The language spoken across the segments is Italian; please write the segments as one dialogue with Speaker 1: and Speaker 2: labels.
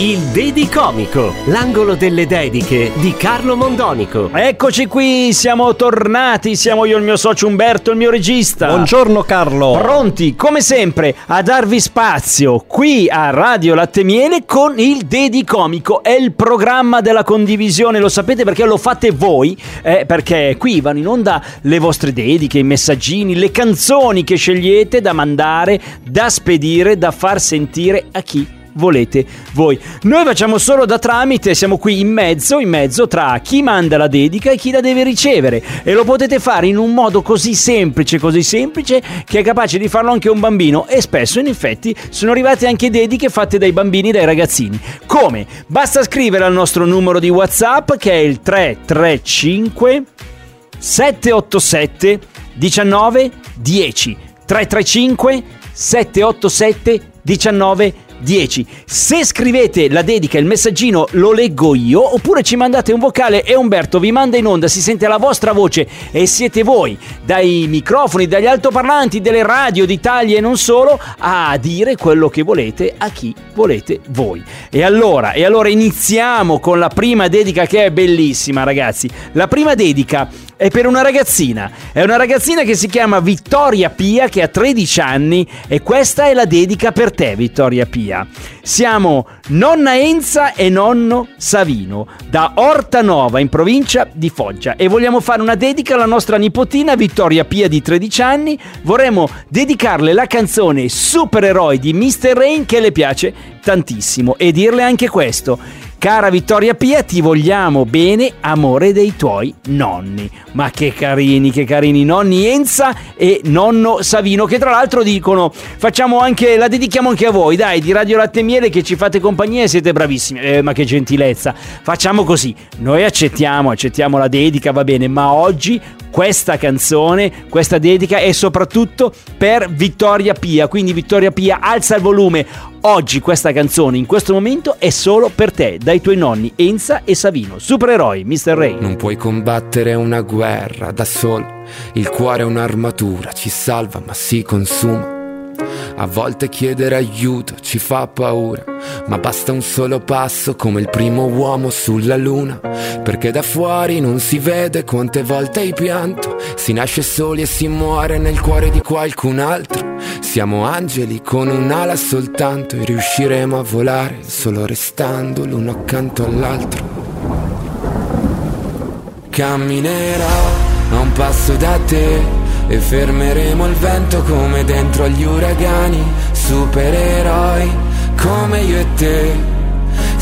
Speaker 1: Il Dedicomico, l'angolo delle dediche di Carlo Mondonico.
Speaker 2: Eccoci qui, siamo tornati, siamo io, il mio socio Umberto, il mio regista.
Speaker 3: Buongiorno Carlo.
Speaker 2: Pronti, come sempre, a darvi spazio qui a Radio Latte Miele con il Dedicomico. È il programma della condivisione, lo sapete perché lo fate voi? Eh, perché qui vanno in onda le vostre dediche, i messaggini, le canzoni che scegliete da mandare, da spedire, da far sentire a chi volete voi. Noi facciamo solo da tramite, siamo qui in mezzo, in mezzo tra chi manda la dedica e chi la deve ricevere e lo potete fare in un modo così semplice, così semplice che è capace di farlo anche un bambino e spesso in effetti sono arrivate anche dediche fatte dai bambini, dai ragazzini. Come? Basta scrivere al nostro numero di WhatsApp che è il 335 787 19 10 335 787 19 10. Se scrivete la dedica, il messaggino lo leggo io, oppure ci mandate un vocale e Umberto vi manda in onda, si sente la vostra voce e siete voi, dai microfoni, dagli altoparlanti, delle radio d'Italia e non solo, a dire quello che volete a chi volete voi. E allora, e allora iniziamo con la prima dedica che è bellissima, ragazzi. La prima dedica è per una ragazzina. È una ragazzina che si chiama Vittoria Pia, che ha 13 anni, e questa è la dedica per te, Vittoria Pia. Siamo nonna Enza e nonno Savino, da Ortanova, in provincia di Foggia, e vogliamo fare una dedica alla nostra nipotina Vittoria Pia di 13 anni. Vorremmo dedicarle la canzone Supereroi di Mr. Rain che le piace tantissimo e dirle anche questo. Cara Vittoria Pia, ti vogliamo bene, amore dei tuoi nonni. Ma che carini, che carini, nonni Enza e nonno Savino, che tra l'altro dicono, facciamo anche, la dedichiamo anche a voi, dai, di Radio Latte Miele che ci fate compagnia e siete bravissimi. Eh, ma che gentilezza. Facciamo così, noi accettiamo, accettiamo la dedica, va bene, ma oggi questa canzone, questa dedica è soprattutto per Vittoria Pia, quindi Vittoria Pia alza il volume. Oggi questa canzone in questo momento è solo per te, dai tuoi nonni Enza e Savino, supereroi, Mr. Ray.
Speaker 4: Non puoi combattere una guerra da solo, il cuore è un'armatura, ci salva ma si consuma. A volte chiedere aiuto ci fa paura, ma basta un solo passo come il primo uomo sulla luna, perché da fuori non si vede quante volte hai pianto, si nasce soli e si muore nel cuore di qualcun altro. Siamo angeli con un'ala soltanto e riusciremo a volare solo restando l'uno accanto all'altro. Camminerò a un passo da te e fermeremo il vento come dentro agli uragani, supereroi come io e te.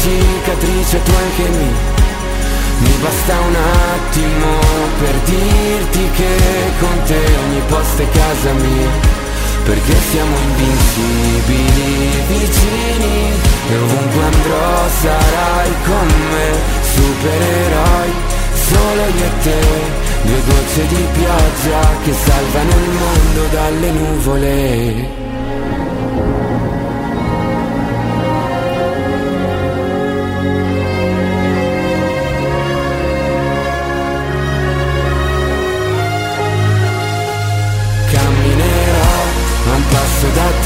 Speaker 4: cicatrice tu anche mi Mi basta un attimo per dirti che con te ogni posto è casa mia perché siamo invincibili vicini e ovunque andrò sarai con me, supereroi, solo io e te, Due gocce di pioggia che salvano il mondo dalle nuvole.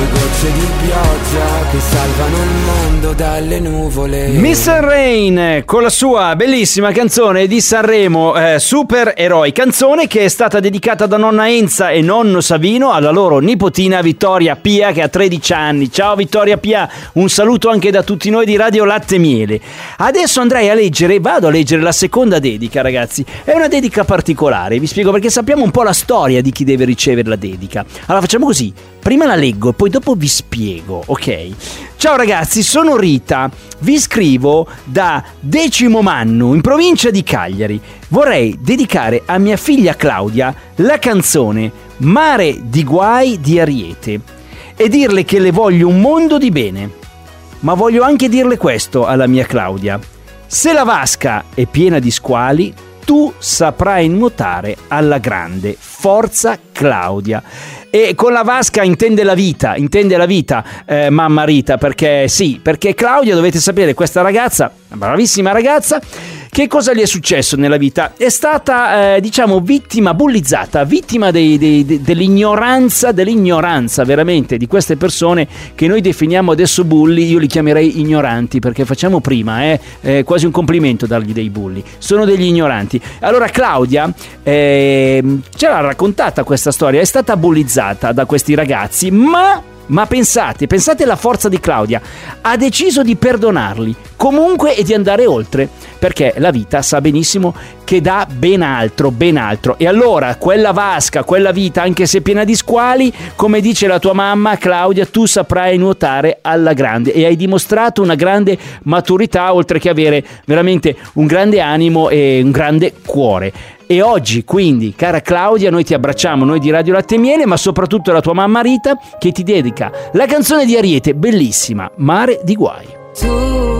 Speaker 4: Due gocce di pioggia che salvano il mondo dalle nuvole.
Speaker 2: Mr. Rain con la sua bellissima canzone di Sanremo, eh, Super Eroi, canzone che è stata dedicata da nonna Enza e nonno Savino alla loro nipotina Vittoria Pia che ha 13 anni. Ciao Vittoria Pia, un saluto anche da tutti noi di Radio Latte Miele. Adesso andrei a leggere, vado a leggere la seconda dedica ragazzi, è una dedica particolare, vi spiego perché sappiamo un po' la storia di chi deve ricevere la dedica. Allora facciamo così, prima la leggo, poi dopo vi spiego, ok? Ciao ragazzi, sono Rita, vi scrivo da Decimo Mannu, in provincia di Cagliari. Vorrei dedicare a mia figlia Claudia la canzone Mare di guai di Ariete e dirle che le voglio un mondo di bene. Ma voglio anche dirle questo alla mia Claudia. Se la vasca è piena di squali, tu saprai nuotare alla grande. Forza Claudia. E con la vasca intende la vita, intende la vita, eh, mamma Rita, perché sì, perché Claudia, dovete sapere, questa ragazza, una bravissima ragazza, che cosa le è successo nella vita? È stata, eh, diciamo, vittima, bullizzata, vittima dei- dei- de- dell'ignoranza, dell'ignoranza veramente di queste persone che noi definiamo adesso bulli, io li chiamerei ignoranti perché facciamo prima, eh, è quasi un complimento dargli dei bulli, sono degli ignoranti. Allora Claudia ehm, ce l'ha raccontata questa storia, è stata bullizzata da questi ragazzi, ma... Ma pensate, pensate alla forza di Claudia. Ha deciso di perdonarli comunque e di andare oltre, perché la vita sa benissimo che dà ben altro, ben altro. E allora quella vasca, quella vita, anche se piena di squali, come dice la tua mamma Claudia, tu saprai nuotare alla grande e hai dimostrato una grande maturità, oltre che avere veramente un grande animo e un grande cuore. E oggi, quindi, cara Claudia, noi ti abbracciamo, noi di Radio Latte Miele, ma soprattutto la tua mamma Rita, che ti dedica la canzone di Ariete, bellissima, Mare di Guai.
Speaker 3: Tu,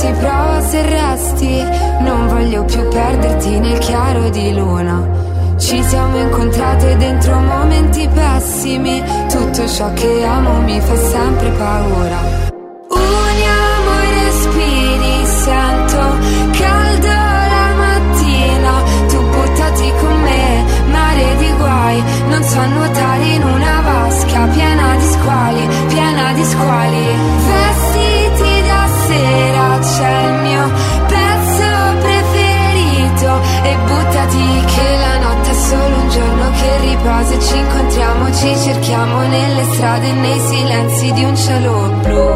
Speaker 3: che si prova se resti. Non voglio più perderti nel chiaro di luna. Ci siamo incontrate dentro momenti pessimi. Tutto ciò che amo mi fa sempre paura. Uniamo i respiri, sento caldo la mattina. Tu buttati con me, mare di guai. Non so nuotare in una vasca piena di squali, piena di squali. Vestiti ci cerchiamo nelle strade nei silenzi di un cielo blu.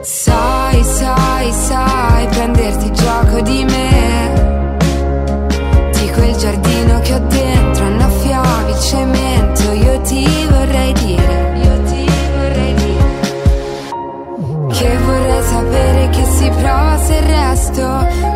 Speaker 3: Sai, sai, sai prenderti gioco di me Di quel giardino che ho dentro annaffiavi cemento Io ti vorrei dire Io ti vorrei dire Che vorrei sapere che si prova se resto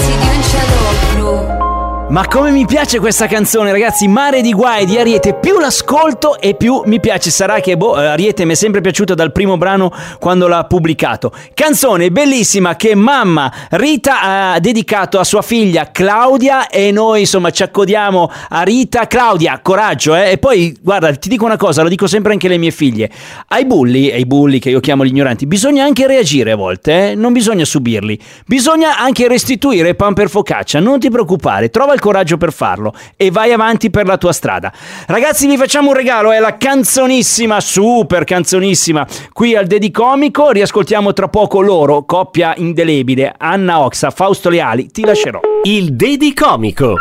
Speaker 2: Ma come mi piace questa canzone, ragazzi, Mare di Guai di Ariete, più l'ascolto e più mi piace. Sarà che boh, Ariete mi è sempre piaciuta dal primo brano quando l'ha pubblicato. Canzone bellissima che mamma Rita ha dedicato a sua figlia Claudia e noi insomma ci accodiamo a Rita. Claudia, coraggio, eh? E poi guarda, ti dico una cosa, lo dico sempre anche alle mie figlie. Ai bulli, ai bulli che io chiamo gli ignoranti, bisogna anche reagire a volte, eh? Non bisogna subirli. Bisogna anche restituire pan per focaccia, non ti preoccupare, trova il coraggio per farlo e vai avanti per la tua strada. Ragazzi, vi facciamo un regalo, è la canzonissima, super canzonissima, qui al Dedicomico, riascoltiamo tra poco loro, coppia indelebile, Anna Oxa, Fausto Leali, ti lascerò.
Speaker 1: Il Dedicomico.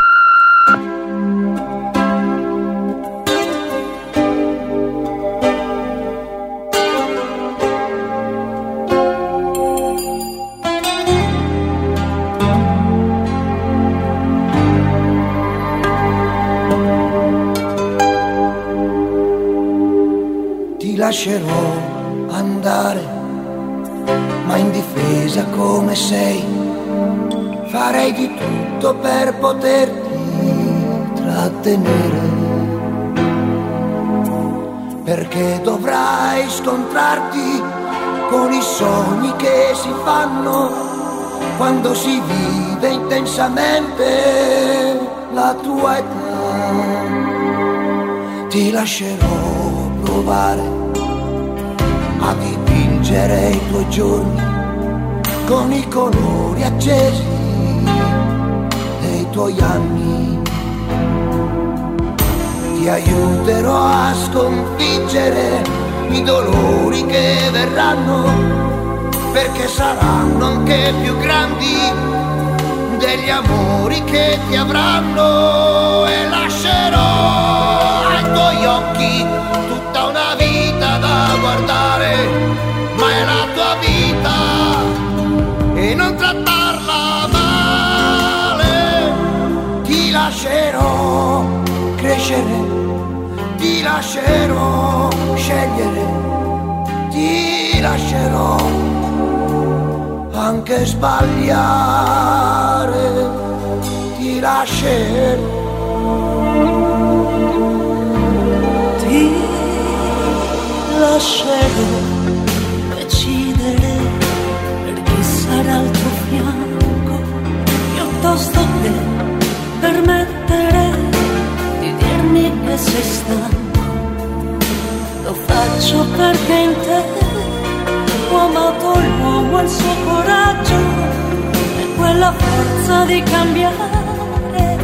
Speaker 5: Lascerò andare, ma in difesa come sei, farei di tutto per poterti trattenere. Perché dovrai scontrarti con i sogni che si fanno quando si vive intensamente la tua età. Ti lascerò provare a dipingere i tuoi giorni con i colori accesi dei tuoi anni. Ti aiuterò a sconfiggere i dolori che verranno, perché saranno anche più grandi degli amori che ti avranno e lascerò ai tuoi occhi tutta una vita da guardare, tua vita e non trattarla male. Ti lascerò crescere, ti lascerò scegliere, ti lascerò anche sbagliare, ti lascerò.
Speaker 6: Ti lascerò piuttosto che permettere di dirmi che sei stanco. Lo faccio perché in te ho amato l'uomo e il suo coraggio e quella forza di cambiare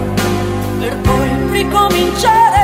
Speaker 6: per poi ricominciare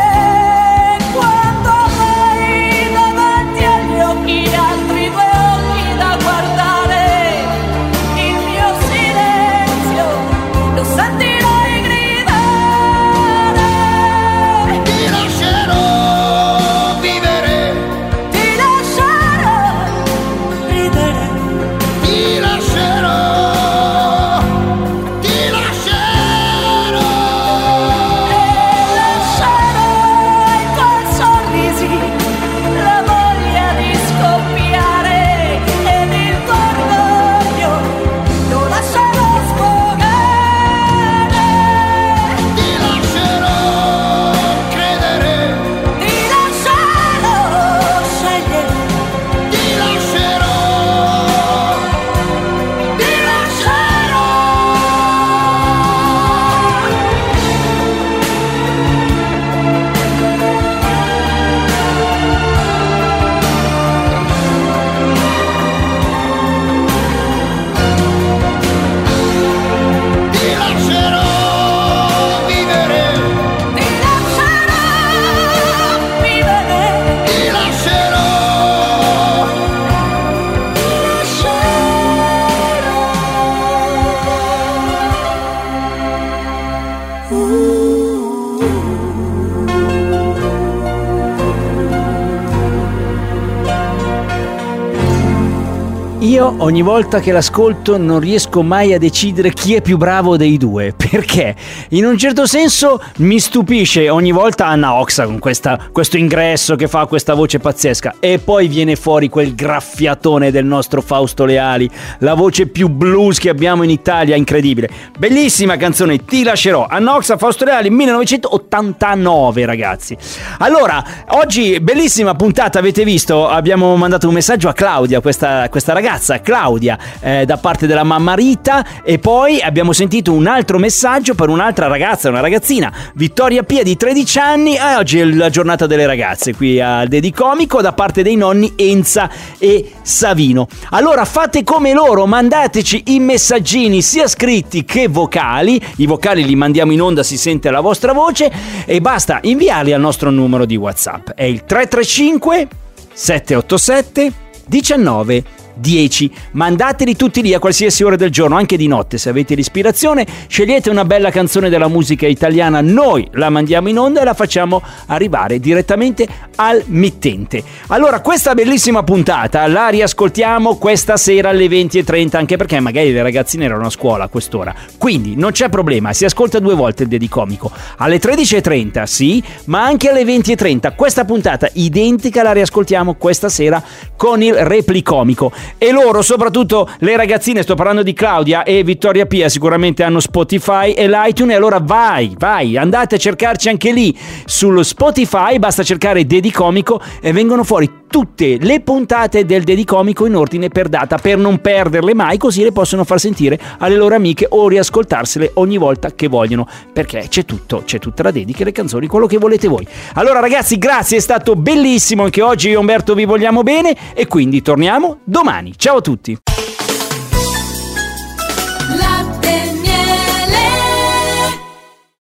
Speaker 2: io ogni volta che l'ascolto non riesco mai a decidere chi è più bravo dei due, perché in un certo senso mi stupisce ogni volta Anna Oxa con questa- questo ingresso che fa questa voce pazzesca e poi viene fuori quel graffiatone del nostro Fausto Leali, la voce più blues che abbiamo in Italia, incredibile. Bellissima canzone, ti lascerò. Anna Oxa, Fausto Leali, 1989 ragazzi. Allora, oggi bellissima puntata, avete visto, abbiamo mandato un messaggio a Claudia, questa, questa ragazza, Claudia, eh, da parte della mamma Rita e poi abbiamo sentito un altro messaggio per un'altra ragazza, una ragazzina, Vittoria Pia di 13 anni, e oggi è la giornata delle ragazze qui al Dedicomico da parte dei nonni Enza e Savino. Allora fate come loro, mandateci i messaggini sia scritti che vocali, i vocali li mandiamo in onda, si sente la vostra voce e basta inviarli al nostro numero di WhatsApp. È il 335 787 19 10. Mandateli tutti lì a qualsiasi ora del giorno, anche di notte se avete l'ispirazione. Scegliete una bella canzone della musica italiana, noi la mandiamo in onda e la facciamo arrivare direttamente al mittente. Allora, questa bellissima puntata la riascoltiamo questa sera alle 20.30, anche perché magari le ragazzine erano a scuola a quest'ora. Quindi non c'è problema, si ascolta due volte il Dedicomico. Alle 13.30, sì, ma anche alle 20.30. Questa puntata identica la riascoltiamo questa sera con il replicomico. E loro, soprattutto le ragazzine, sto parlando di Claudia e Vittoria Pia, sicuramente hanno Spotify e l'iTunes. E allora vai, vai, andate a cercarci anche lì sullo Spotify, basta cercare Dedicomico e vengono fuori tutte le puntate del Dedicomico in ordine per data per non perderle mai, così le possono far sentire alle loro amiche o riascoltarsele ogni volta che vogliono, perché c'è tutto, c'è tutta la dedica le canzoni, quello che volete voi. Allora ragazzi, grazie, è stato bellissimo anche oggi io e Umberto vi vogliamo bene e quindi torniamo domani. Ciao a tutti.